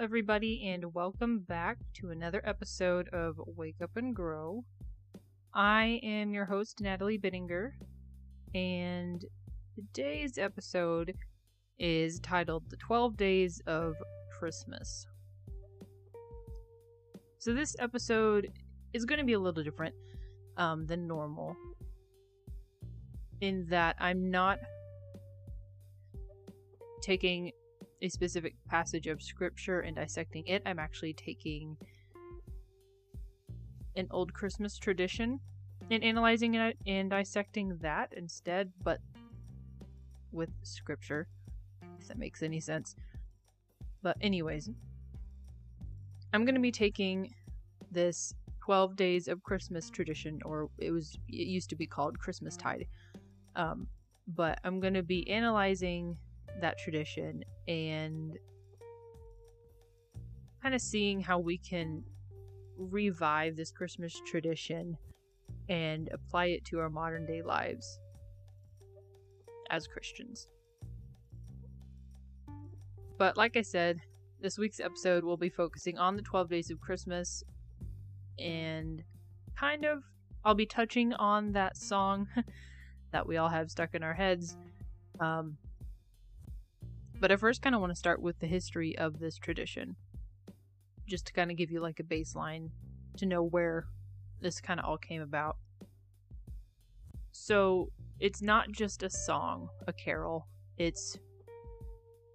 everybody, and welcome back to another episode of Wake Up and Grow. I am your host, Natalie Bittinger, and today's episode is titled The 12 Days of Christmas. So, this episode is going to be a little different um, than normal in that I'm not taking a specific passage of scripture and dissecting it. I'm actually taking an old Christmas tradition and analyzing it and dissecting that instead, but with scripture, if that makes any sense. But, anyways, I'm going to be taking this 12 days of Christmas tradition, or it was, it used to be called Christmas Tide. Um, but I'm going to be analyzing that tradition and kind of seeing how we can revive this Christmas tradition and apply it to our modern day lives as Christians. But like I said, this week's episode will be focusing on the 12 days of Christmas and kind of I'll be touching on that song that we all have stuck in our heads. Um, but I first kind of want to start with the history of this tradition, just to kind of give you like a baseline to know where this kind of all came about. So it's not just a song, a carol, it's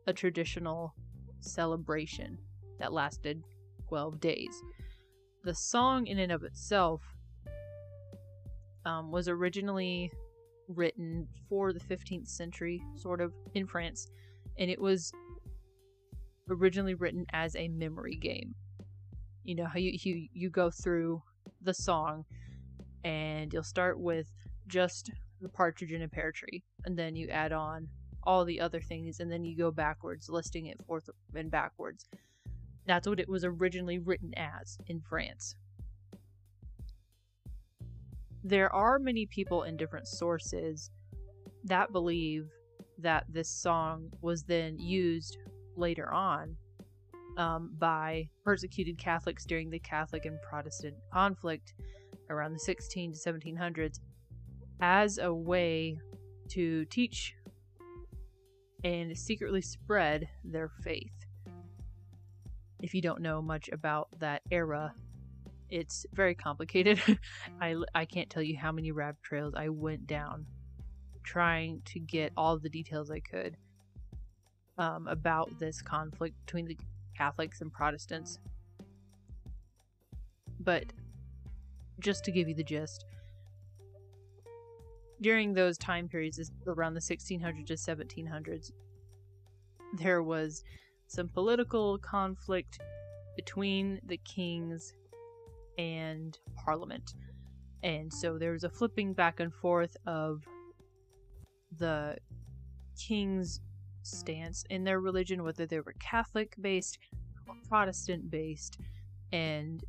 a traditional celebration that lasted 12 days. The song, in and of itself, um, was originally written for the 15th century, sort of, in France and it was originally written as a memory game. You know how you you, you go through the song and you'll start with just the partridge in a pear tree and then you add on all the other things and then you go backwards listing it forth and backwards. That's what it was originally written as in France. There are many people in different sources that believe that this song was then used later on um, by persecuted Catholics during the Catholic and Protestant conflict around the 16 to 1700s as a way to teach and secretly spread their faith. If you don't know much about that era, it's very complicated. I, I can't tell you how many rabbit trails I went down trying to get all the details I could um, about this conflict between the Catholics and Protestants. But just to give you the gist, during those time periods, around the 1600s to 1700s, there was some political conflict between the kings and parliament. And so there was a flipping back and forth of the king's stance in their religion, whether they were Catholic based or Protestant based, and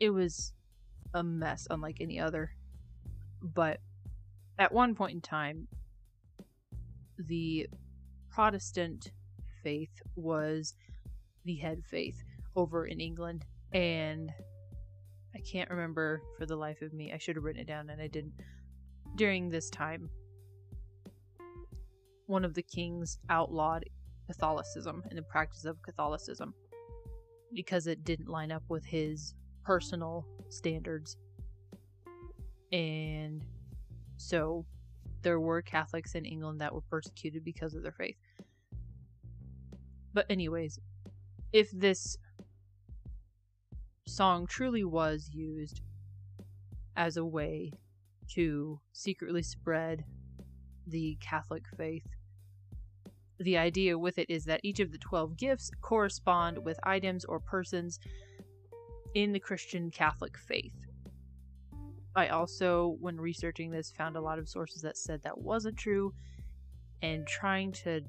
it was a mess unlike any other. But at one point in time, the Protestant faith was the head faith over in England, and I can't remember for the life of me. I should have written it down and I didn't. During this time, one of the kings outlawed Catholicism and the practice of Catholicism because it didn't line up with his personal standards. And so there were Catholics in England that were persecuted because of their faith. But, anyways, if this song truly was used as a way to secretly spread the Catholic faith, the idea with it is that each of the 12 gifts correspond with items or persons in the Christian Catholic faith. I also, when researching this, found a lot of sources that said that wasn't true, and trying to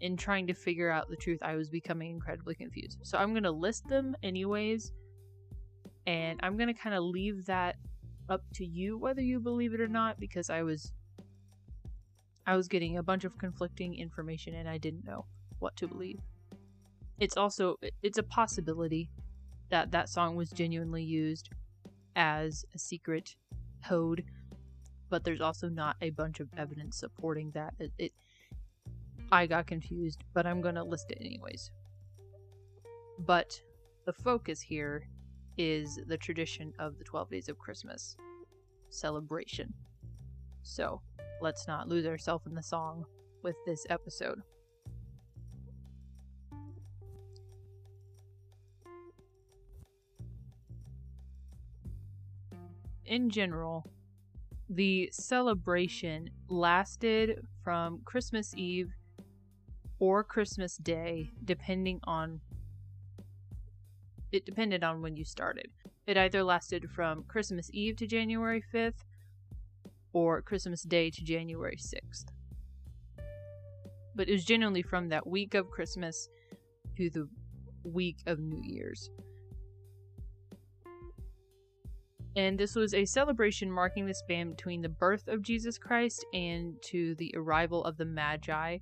in trying to figure out the truth, I was becoming incredibly confused. So I'm going to list them anyways, and I'm going to kind of leave that up to you whether you believe it or not because I was I was getting a bunch of conflicting information and I didn't know what to believe. it's also it's a possibility that that song was genuinely used as a secret code but there's also not a bunch of evidence supporting that. It, it i got confused but i'm going to list it anyways. But the focus here is the tradition of the 12 days of christmas celebration. So let's not lose ourselves in the song with this episode in general, the celebration lasted from Christmas Eve or Christmas Day, depending on it depended on when you started. It either lasted from Christmas Eve to January 5th or Christmas Day to January 6th. But it was generally from that week of Christmas to the week of New Year's and this was a celebration marking the span between the birth of Jesus Christ and to the arrival of the Magi,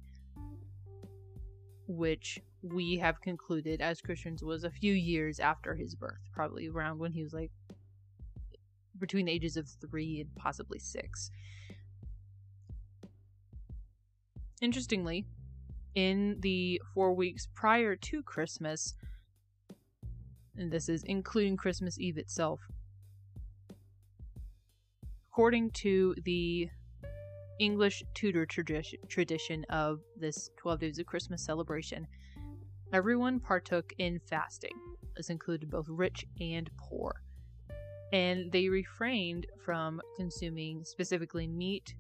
which we have concluded as Christians was a few years after his birth, probably around when he was like between the ages of three and possibly six. Interestingly, in the four weeks prior to Christmas, and this is including Christmas Eve itself, according to the English Tudor tradition, tradition of this 12 Days of Christmas celebration, everyone partook in fasting. This included both rich and poor. And they refrained from consuming specifically meat,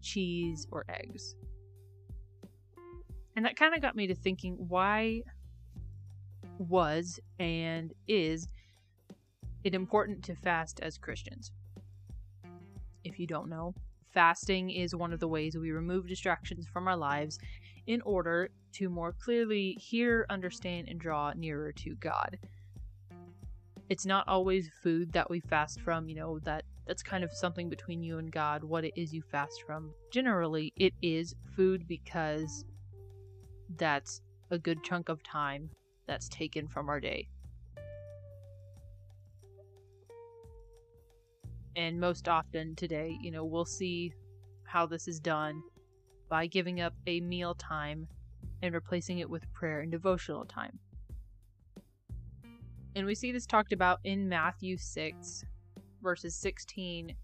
cheese, or eggs. And that kind of got me to thinking why was and is it important to fast as Christians? if you don't know. Fasting is one of the ways we remove distractions from our lives in order to more clearly hear, understand, and draw nearer to God. It's not always food that we fast from, you know, that that's kind of something between you and God, what it is you fast from. Generally, it is food because that's a good chunk of time that's taken from our day. And most often today, you know, we'll see how this is done by giving up a meal time and replacing it with prayer and devotional time. And we see this talked about in Matthew 6, verses 16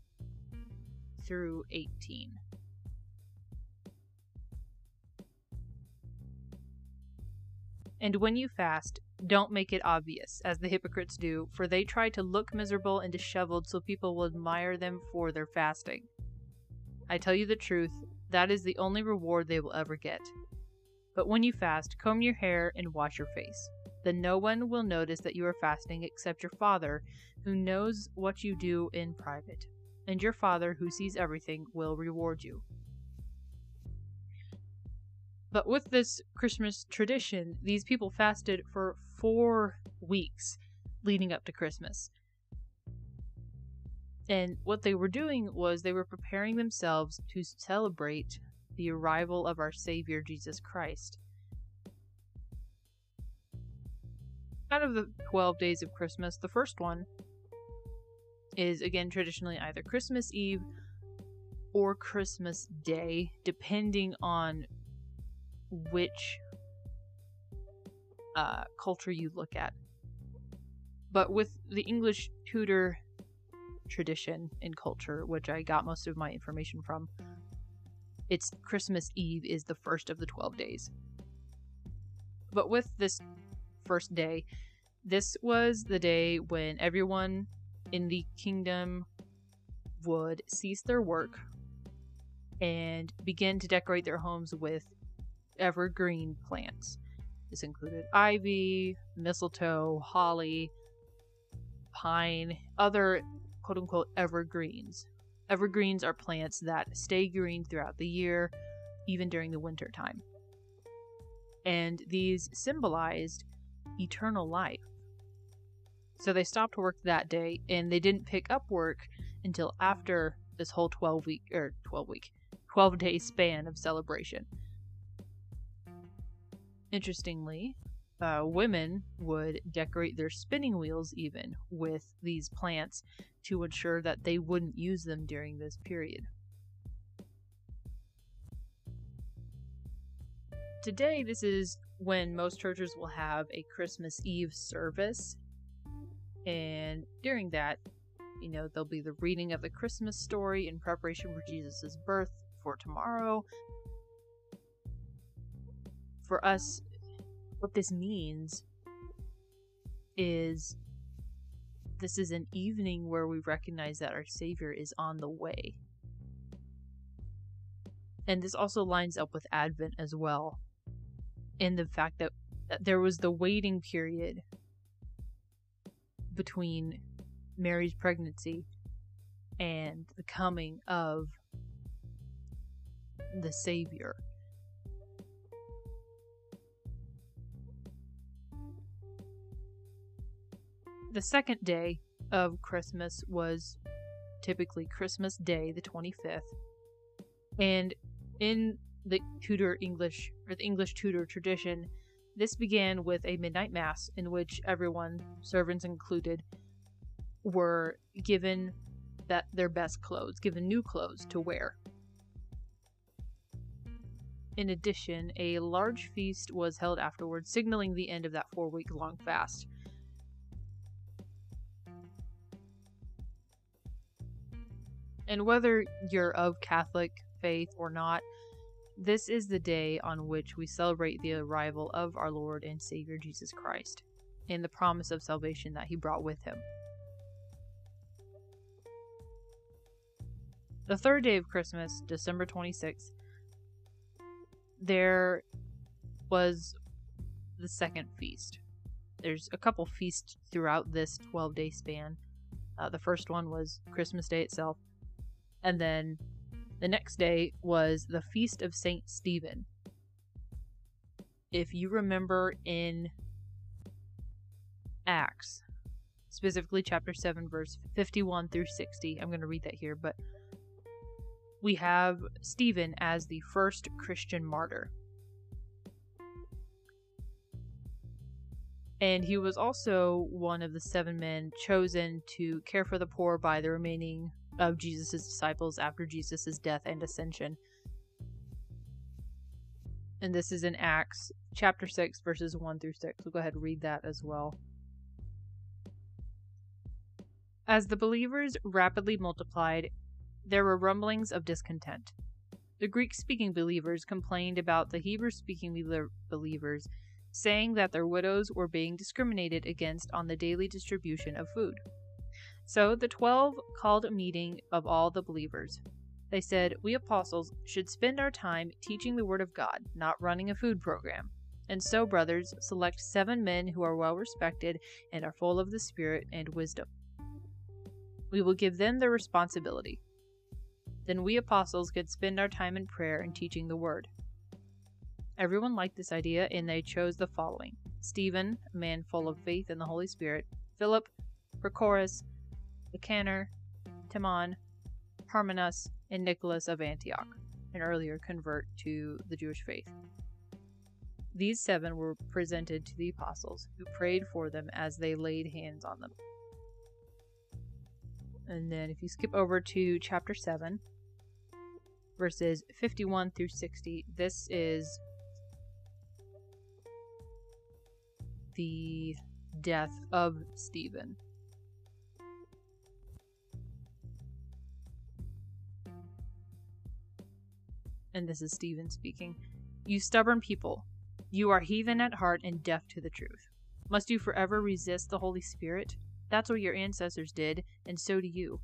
through 18. And when you fast, don't make it obvious, as the hypocrites do, for they try to look miserable and disheveled so people will admire them for their fasting. I tell you the truth, that is the only reward they will ever get. But when you fast, comb your hair and wash your face. Then no one will notice that you are fasting except your Father, who knows what you do in private. And your Father, who sees everything, will reward you. But with this Christmas tradition, these people fasted for four weeks leading up to Christmas. And what they were doing was they were preparing themselves to celebrate the arrival of our Savior Jesus Christ. Out of the 12 days of Christmas, the first one is again traditionally either Christmas Eve or Christmas Day, depending on which uh, culture you look at. But with the English Tudor tradition and culture, which I got most of my information from, it's Christmas Eve is the first of the 12 days. But with this first day, this was the day when everyone in the kingdom would cease their work and begin to decorate their homes with evergreen plants. This included ivy, mistletoe, holly, pine, other quote unquote evergreens. Evergreens are plants that stay green throughout the year, even during the winter time. And these symbolized eternal life. So they stopped work that day and they didn't pick up work until after this whole 12 week or 12 week 12 day span of celebration. Interestingly, uh, women would decorate their spinning wheels even with these plants to ensure that they wouldn't use them during this period. Today, this is when most churches will have a Christmas Eve service. And during that, you know, there'll be the reading of the Christmas story in preparation for Jesus' birth for tomorrow. For us, what this means is this is an evening where we recognize that our Savior is on the way. And this also lines up with Advent as well, in the fact that, there was the waiting period between Mary's pregnancy and the coming of the Savior. The second day of Christmas was typically Christmas Day, the 25th. And in the Tudor English, or the English Tudor tradition, this began with a midnight mass in which everyone, servants included, were given that their best clothes, given new clothes to wear. In addition, a large feast was held afterwards, signaling the end of that four week long fast. And whether you're of Catholic faith or not, this is the day on which we celebrate the arrival of our Lord and Savior Jesus Christ and the promise of salvation that he brought with him. The third day of Christmas, December 26th, there was the second feast. There's a couple feasts throughout this 12 day span. Uh, the first one was Christmas Day itself, and then the next day was the Feast of St. Stephen. If you remember in Acts, specifically chapter 7, verse 51 through 60, I'm going to read that here, but we have Stephen as the first Christian martyr. And he was also one of the seven men chosen to care for the poor by the remaining of Jesus' disciples after Jesus' death and ascension. And this is in Acts chapter 6, verses 1 through 6. We'll go ahead and read that as well. As the believers rapidly multiplied, there were rumblings of discontent. The Greek speaking believers complained about the Hebrew speaking believers, saying that their widows were being discriminated against on the daily distribution of food. So the twelve called a meeting of all the believers. They said, We apostles should spend our time teaching the Word of God, not running a food program. And so, brothers, select seven men who are well respected and are full of the Spirit and wisdom. We will give them the responsibility. Then we apostles could spend our time in prayer and teaching the word. Everyone liked this idea, and they chose the following Stephen, a man full of faith in the Holy Spirit, Philip, Prochorus, Nicanor, Timon, Parmenas, and Nicholas of Antioch, an earlier convert to the Jewish faith. These seven were presented to the apostles, who prayed for them as they laid hands on them. And then if you skip over to chapter 7, verses 51 through 60. This is the death of Stephen. And this is Stephen speaking. You stubborn people, you are heathen at heart and deaf to the truth. Must you forever resist the Holy Spirit? That's what your ancestors did, and so do you.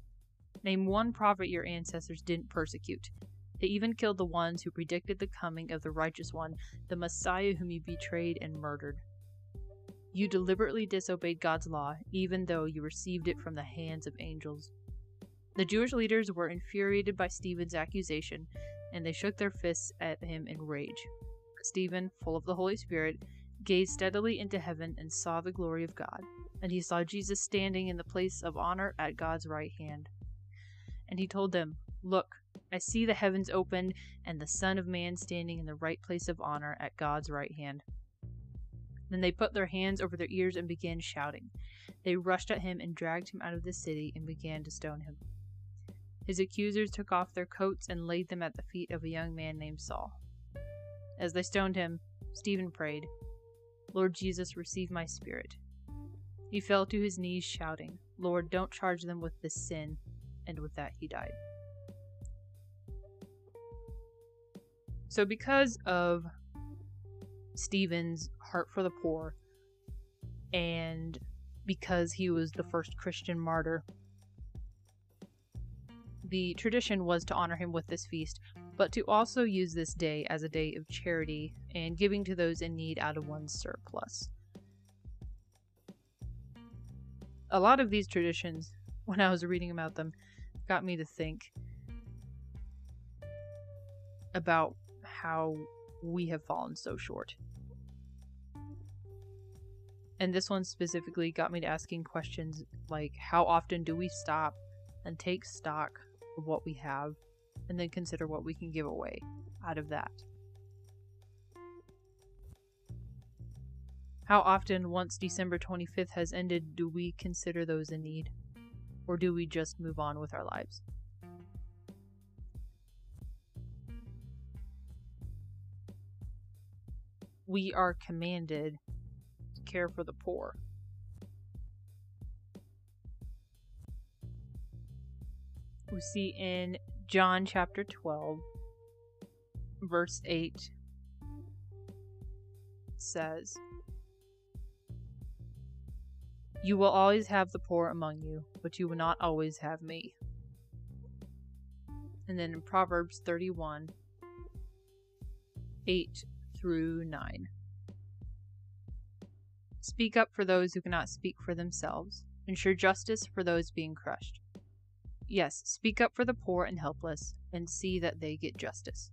Name one prophet your ancestors didn't persecute. They even killed the ones who predicted the coming of the righteous one, the Messiah whom you betrayed and murdered. You deliberately disobeyed God's law, even though you received it from the hands of angels. The Jewish leaders were infuriated by Stephen's accusation, and they shook their fists at him in rage. Stephen, full of the Holy Spirit, gazed steadily into heaven and saw the glory of God, and he saw Jesus standing in the place of honor at God's right hand. And he told them, Look, I see the heavens opened and the Son of Man standing in the right place of honor at God's right hand. Then they put their hands over their ears and began shouting. They rushed at him and dragged him out of the city and began to stone him. His accusers took off their coats and laid them at the feet of a young man named Saul. As they stoned him, Stephen prayed, Lord Jesus, receive my spirit. He fell to his knees, shouting, Lord, don't charge them with this sin. And with that, he died. So, because of Stephen's heart for the poor, and because he was the first Christian martyr, the tradition was to honor him with this feast, but to also use this day as a day of charity and giving to those in need out of one's surplus. A lot of these traditions, when I was reading about them, got me to think about how we have fallen so short. And this one specifically got me to asking questions like how often do we stop and take stock of what we have and then consider what we can give away out of that? How often, once December 25th has ended, do we consider those in need? Or do we just move on with our lives? we are commanded to care for the poor. We see in John chapter 12, verse 8 says, You will always have the poor among you, but you will not always have me. And then in Proverbs 31, 8 through 9. Speak up for those who cannot speak for themselves. Ensure justice for those being crushed. Yes, speak up for the poor and helpless, and see that they get justice.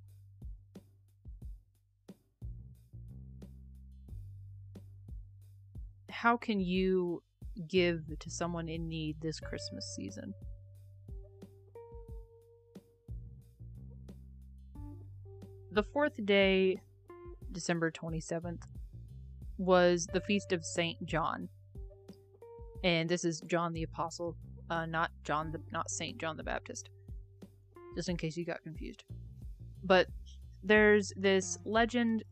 How can you give to someone in need this Christmas season? The fourth day December 27th, was the feast of Saint John. And this is John the Apostle, uh, not John the not Saint John the Baptist. Just in case you got confused. But there's this legend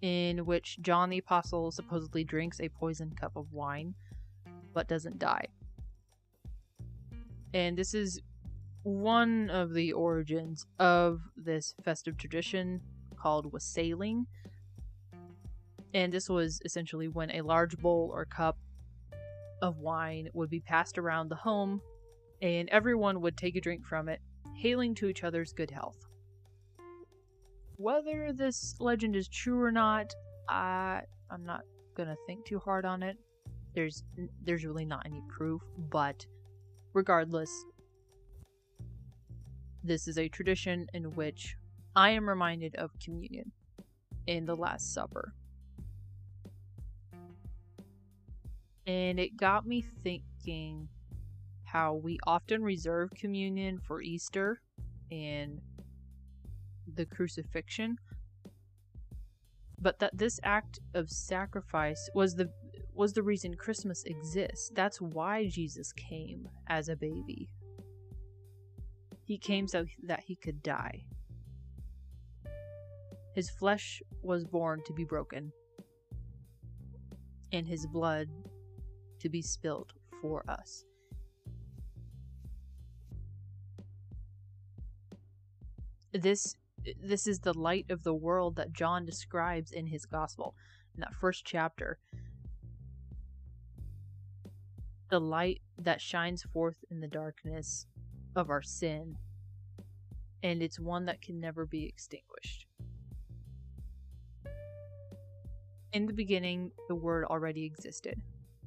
in which John the Apostle supposedly drinks a poisoned cup of wine but doesn't die. And this is one of the origins of this festive tradition called wassailing, and this was essentially when a large bowl or cup of wine would be passed around the home, and everyone would take a drink from it, hailing to each other's good health. Whether this legend is true or not, I I'm not gonna think too hard on it. There's there's really not any proof, but regardless, this is a tradition in which I am reminded of communion in the Last Supper. And it got me thinking how we often reserve communion for Easter and the crucifixion, but that this act of sacrifice was the was the reason Christmas exists. That's why Jesus came as a baby. He came so that he could die. His flesh was born to be broken, and his blood to be spilled for us. This this is the light of the world that John describes in his gospel in that first chapter. The light that shines forth in the darkness of our sin, and it's one that can never be extinguished. In the beginning, the Word already existed.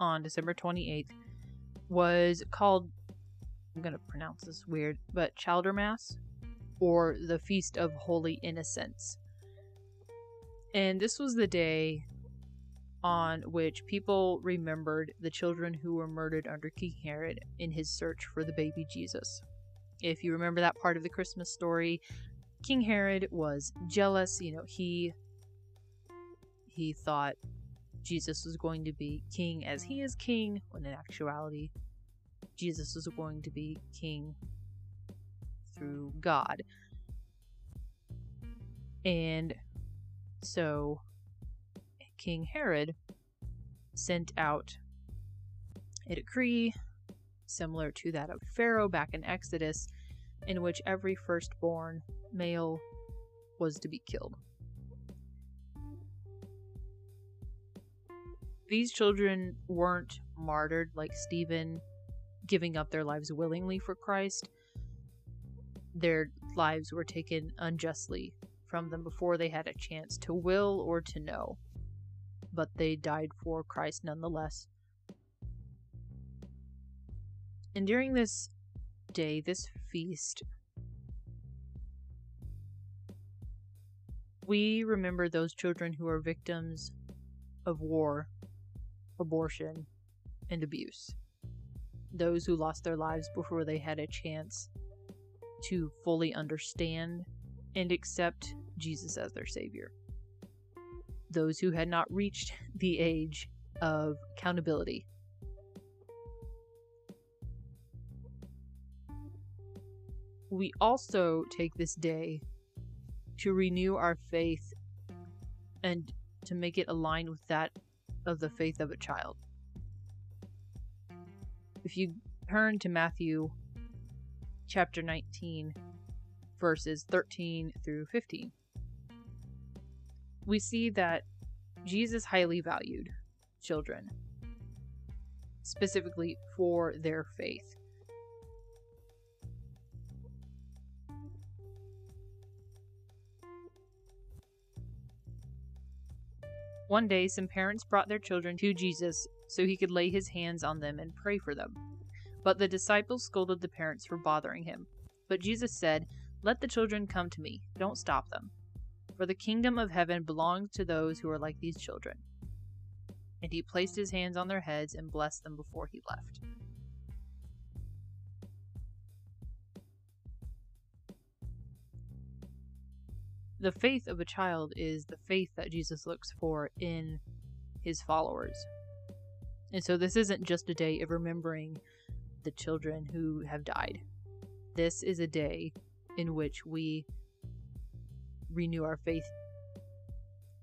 on December 28th was called, I'm going to pronounce this weird, but Childermas, or the Feast of Holy Innocents. And this was the day on which people remembered the children who were murdered under King Herod in his search for the baby Jesus. If you remember that part of the Christmas story, King Herod was jealous, you know, he he thought Jesus was going to be king as he is king, when in actuality Jesus was going to be king through God. And so King Herod sent out a decree similar to that of Pharaoh back in Exodus, in which every firstborn male was to be killed. These children weren't martyred like Stephen, giving up their lives willingly for Christ. Their lives were taken unjustly from them before they had a chance to will or to know but they died for Christ nonetheless. And during this day, this feast, we remember those children who are victims of war, abortion, and abuse. Those who lost their lives before they had a chance to fully understand and accept Jesus as their Savior those who had not reached the age of accountability. We also take this day to renew our faith and to make it align with that of the faith of a child. If you turn to Matthew chapter 19, verses 13 through 15 we see that Jesus highly valued children, specifically for their faith. One day, some parents brought their children to Jesus so he could lay his hands on them and pray for them. But the disciples scolded the parents for bothering him. But Jesus said, Let the children come to me, don't stop them for the kingdom of heaven belongs to those who are like these children. And he placed his hands on their heads and blessed them before he left. The faith of a child is the faith that Jesus looks for in his followers. And so this isn't just a day of remembering the children who have died. This is a day in which we renew our faith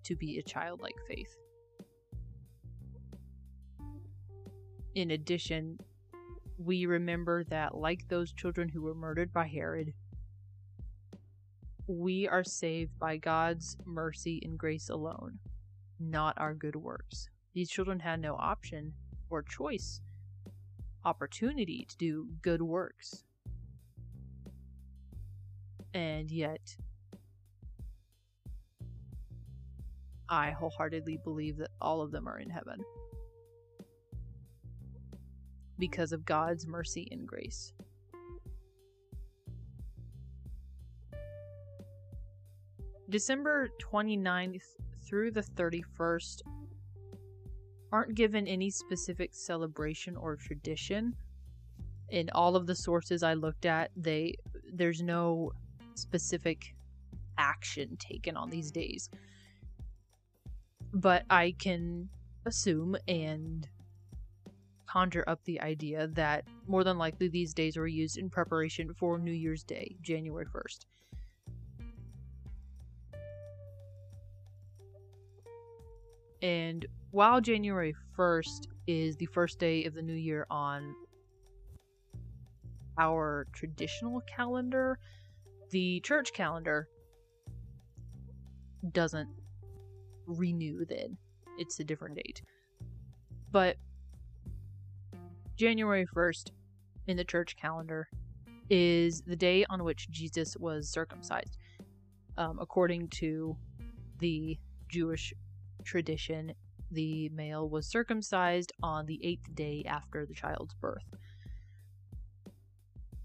to be a childlike faith. In addition, we remember that, like those children who were murdered by Herod, we are saved by God's mercy and grace alone, not our good works. These children had no option or choice, opportunity to do good works. And yet, I wholeheartedly believe that all of them are in heaven because of God's mercy and grace. December 29th through the 31st aren't given any specific celebration or tradition. In all of the sources I looked at, they there's no specific action taken on these days but I can assume and conjure up the idea that more than likely these days were used in preparation for New Year's Day, January 1st. And while January 1st is the first day of the new year on our traditional calendar, the church calendar doesn't renew then. It's a different date. But January 1st in the church calendar is the day on which Jesus was circumcised. Um, according to the Jewish tradition, the male was circumcised on the eighth day after the child's birth.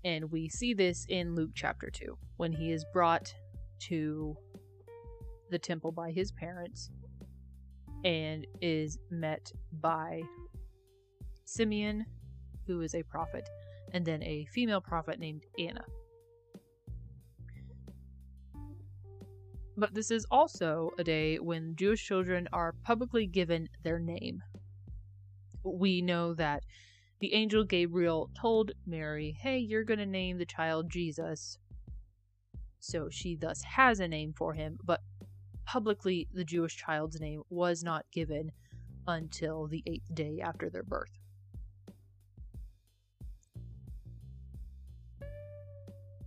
And we see this in Luke chapter 2 when he is brought to the temple by his parents and is met by Simeon, who is a prophet, and then a female prophet named Anna. But this is also a day when Jewish children are publicly given their name. We know that the angel Gabriel told Mary, Hey, you're going to name the child Jesus. So she thus has a name for him, but publicly the Jewish child's name was not given until the eighth day after their birth.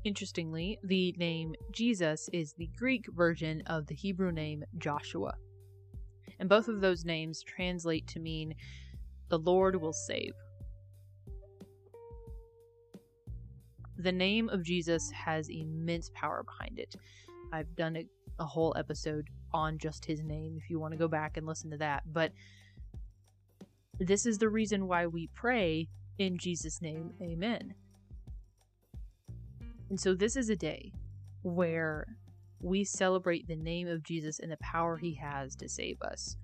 Interestingly, the name Jesus is the Greek version of the Hebrew name Joshua. And both of those names translate to mean the Lord will save. The name of Jesus has immense power behind it. I've done a, a whole episode on just his name if you want to go back and listen to that. But this is the reason why we pray in Jesus' name, amen. And so this is a day where we celebrate the name of Jesus and the power he has to save us.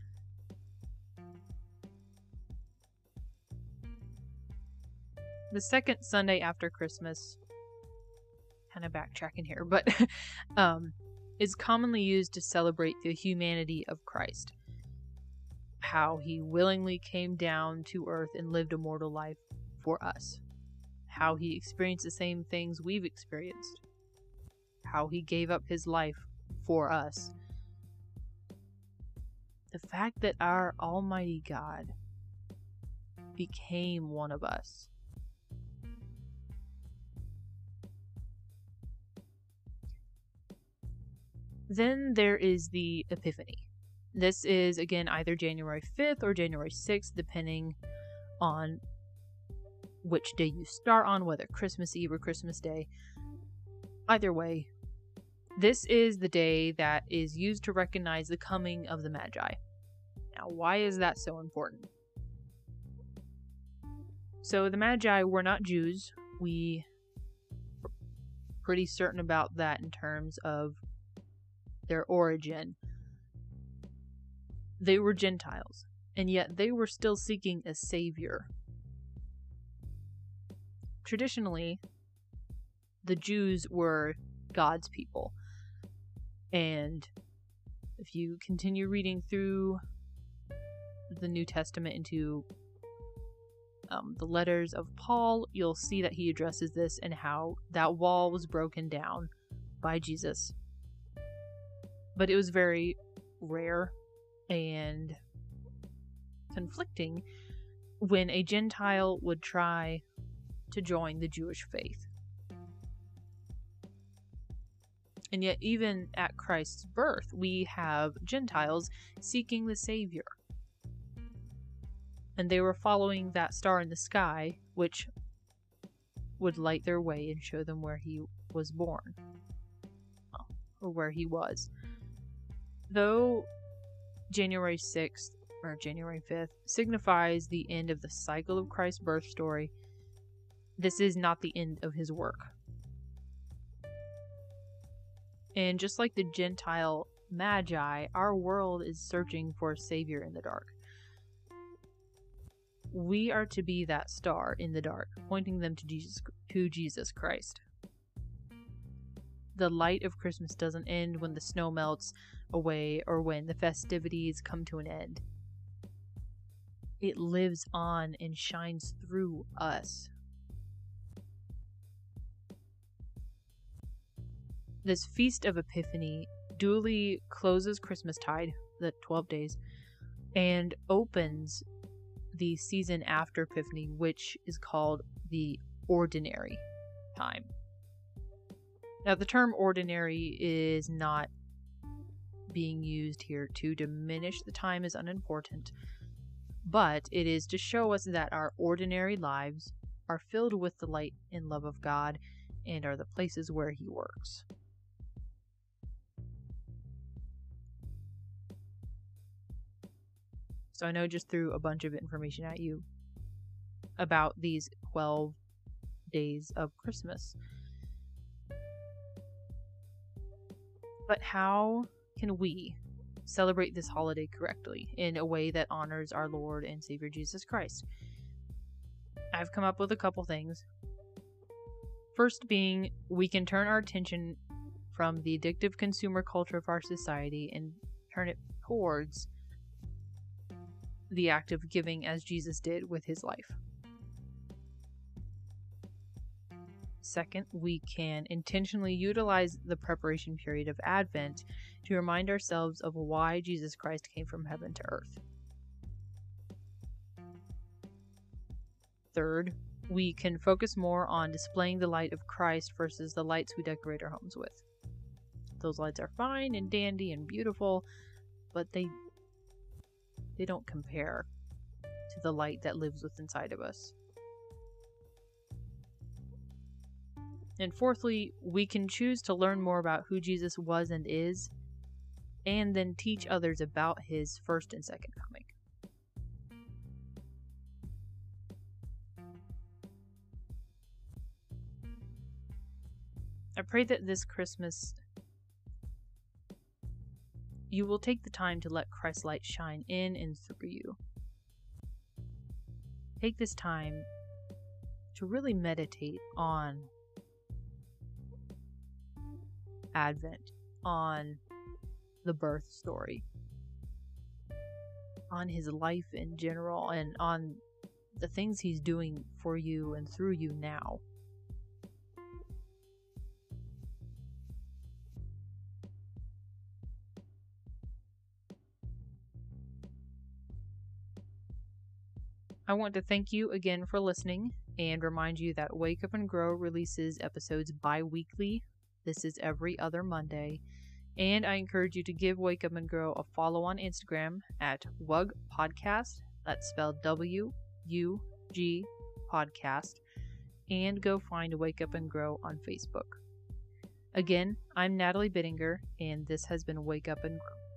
The second Sunday after Christmas, kind of backtracking here, but um, is commonly used to celebrate the humanity of Christ. How he willingly came down to earth and lived a mortal life for us. How he experienced the same things we've experienced. How he gave up his life for us. The fact that our Almighty God became one of us Then there is the Epiphany. This is again either January 5th or January 6th, depending on which day you start on, whether Christmas Eve or Christmas Day. Either way, this is the day that is used to recognize the coming of the Magi. Now, why is that so important? So, the Magi were not Jews. We are pretty certain about that in terms of their origin. They were Gentiles, and yet they were still seeking a savior. Traditionally, the Jews were God's people. And if you continue reading through the New Testament into um, the letters of Paul, you'll see that he addresses this and how that wall was broken down by Jesus but it was very rare and conflicting when a Gentile would try to join the Jewish faith. And yet, even at Christ's birth, we have Gentiles seeking the Savior. And they were following that star in the sky, which would light their way and show them where he was born, or where he was. Though January 6th or January 5th signifies the end of the cycle of Christ's birth story, this is not the end of his work. And just like the Gentile Magi, our world is searching for a savior in the dark. We are to be that star in the dark, pointing them to Jesus to Jesus Christ. The light of Christmas doesn't end when the snow melts away or when the festivities come to an end. It lives on and shines through us. This Feast of Epiphany duly closes Christmastide, the 12 days, and opens the season after Epiphany, which is called the ordinary time. Now, the term ordinary is not being used here to diminish the time is unimportant, but it is to show us that our ordinary lives are filled with the light and love of God and are the places where He works. So I know just threw a bunch of information at you about these 12 days of Christmas. But how can we celebrate this holiday correctly in a way that honors our Lord and Savior Jesus Christ? I've come up with a couple things. First, being we can turn our attention from the addictive consumer culture of our society and turn it towards the act of giving as Jesus did with his life. Second, we can intentionally utilize the preparation period of Advent to remind ourselves of why Jesus Christ came from heaven to earth. Third, we can focus more on displaying the light of Christ versus the lights we decorate our homes with. Those lights are fine and dandy and beautiful, but they they don't compare to the light that lives within inside of us. And fourthly, we can choose to learn more about who Jesus was and is, and then teach others about his first and second coming. I pray that this Christmas you will take the time to let Christ's light shine in and through you. Take this time to really meditate on Advent, on the birth story, on his life in general, and on the things he's doing for you and through you now. I want to thank you again for listening and remind you that Wake Up and Grow releases episodes bi weekly. This is every other Monday. And I encourage you to give Wake Up and Grow a follow on Instagram at WUG Podcast. That's spelled W U G Podcast. And go find Wake Up and Grow on Facebook. Again, I'm Natalie Bittinger, and this has been Wake Up and Grow.